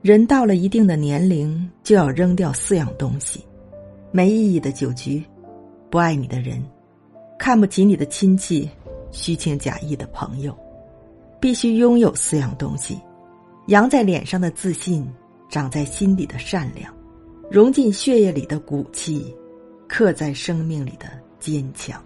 人到了一定的年龄就要扔掉四样东西。没意义的酒局不爱你的人看不起你的亲戚虚情假意的朋友。必须拥有四样东西扬在脸上的自信长在心底的善良融进血液里的骨气刻在生命里的坚强。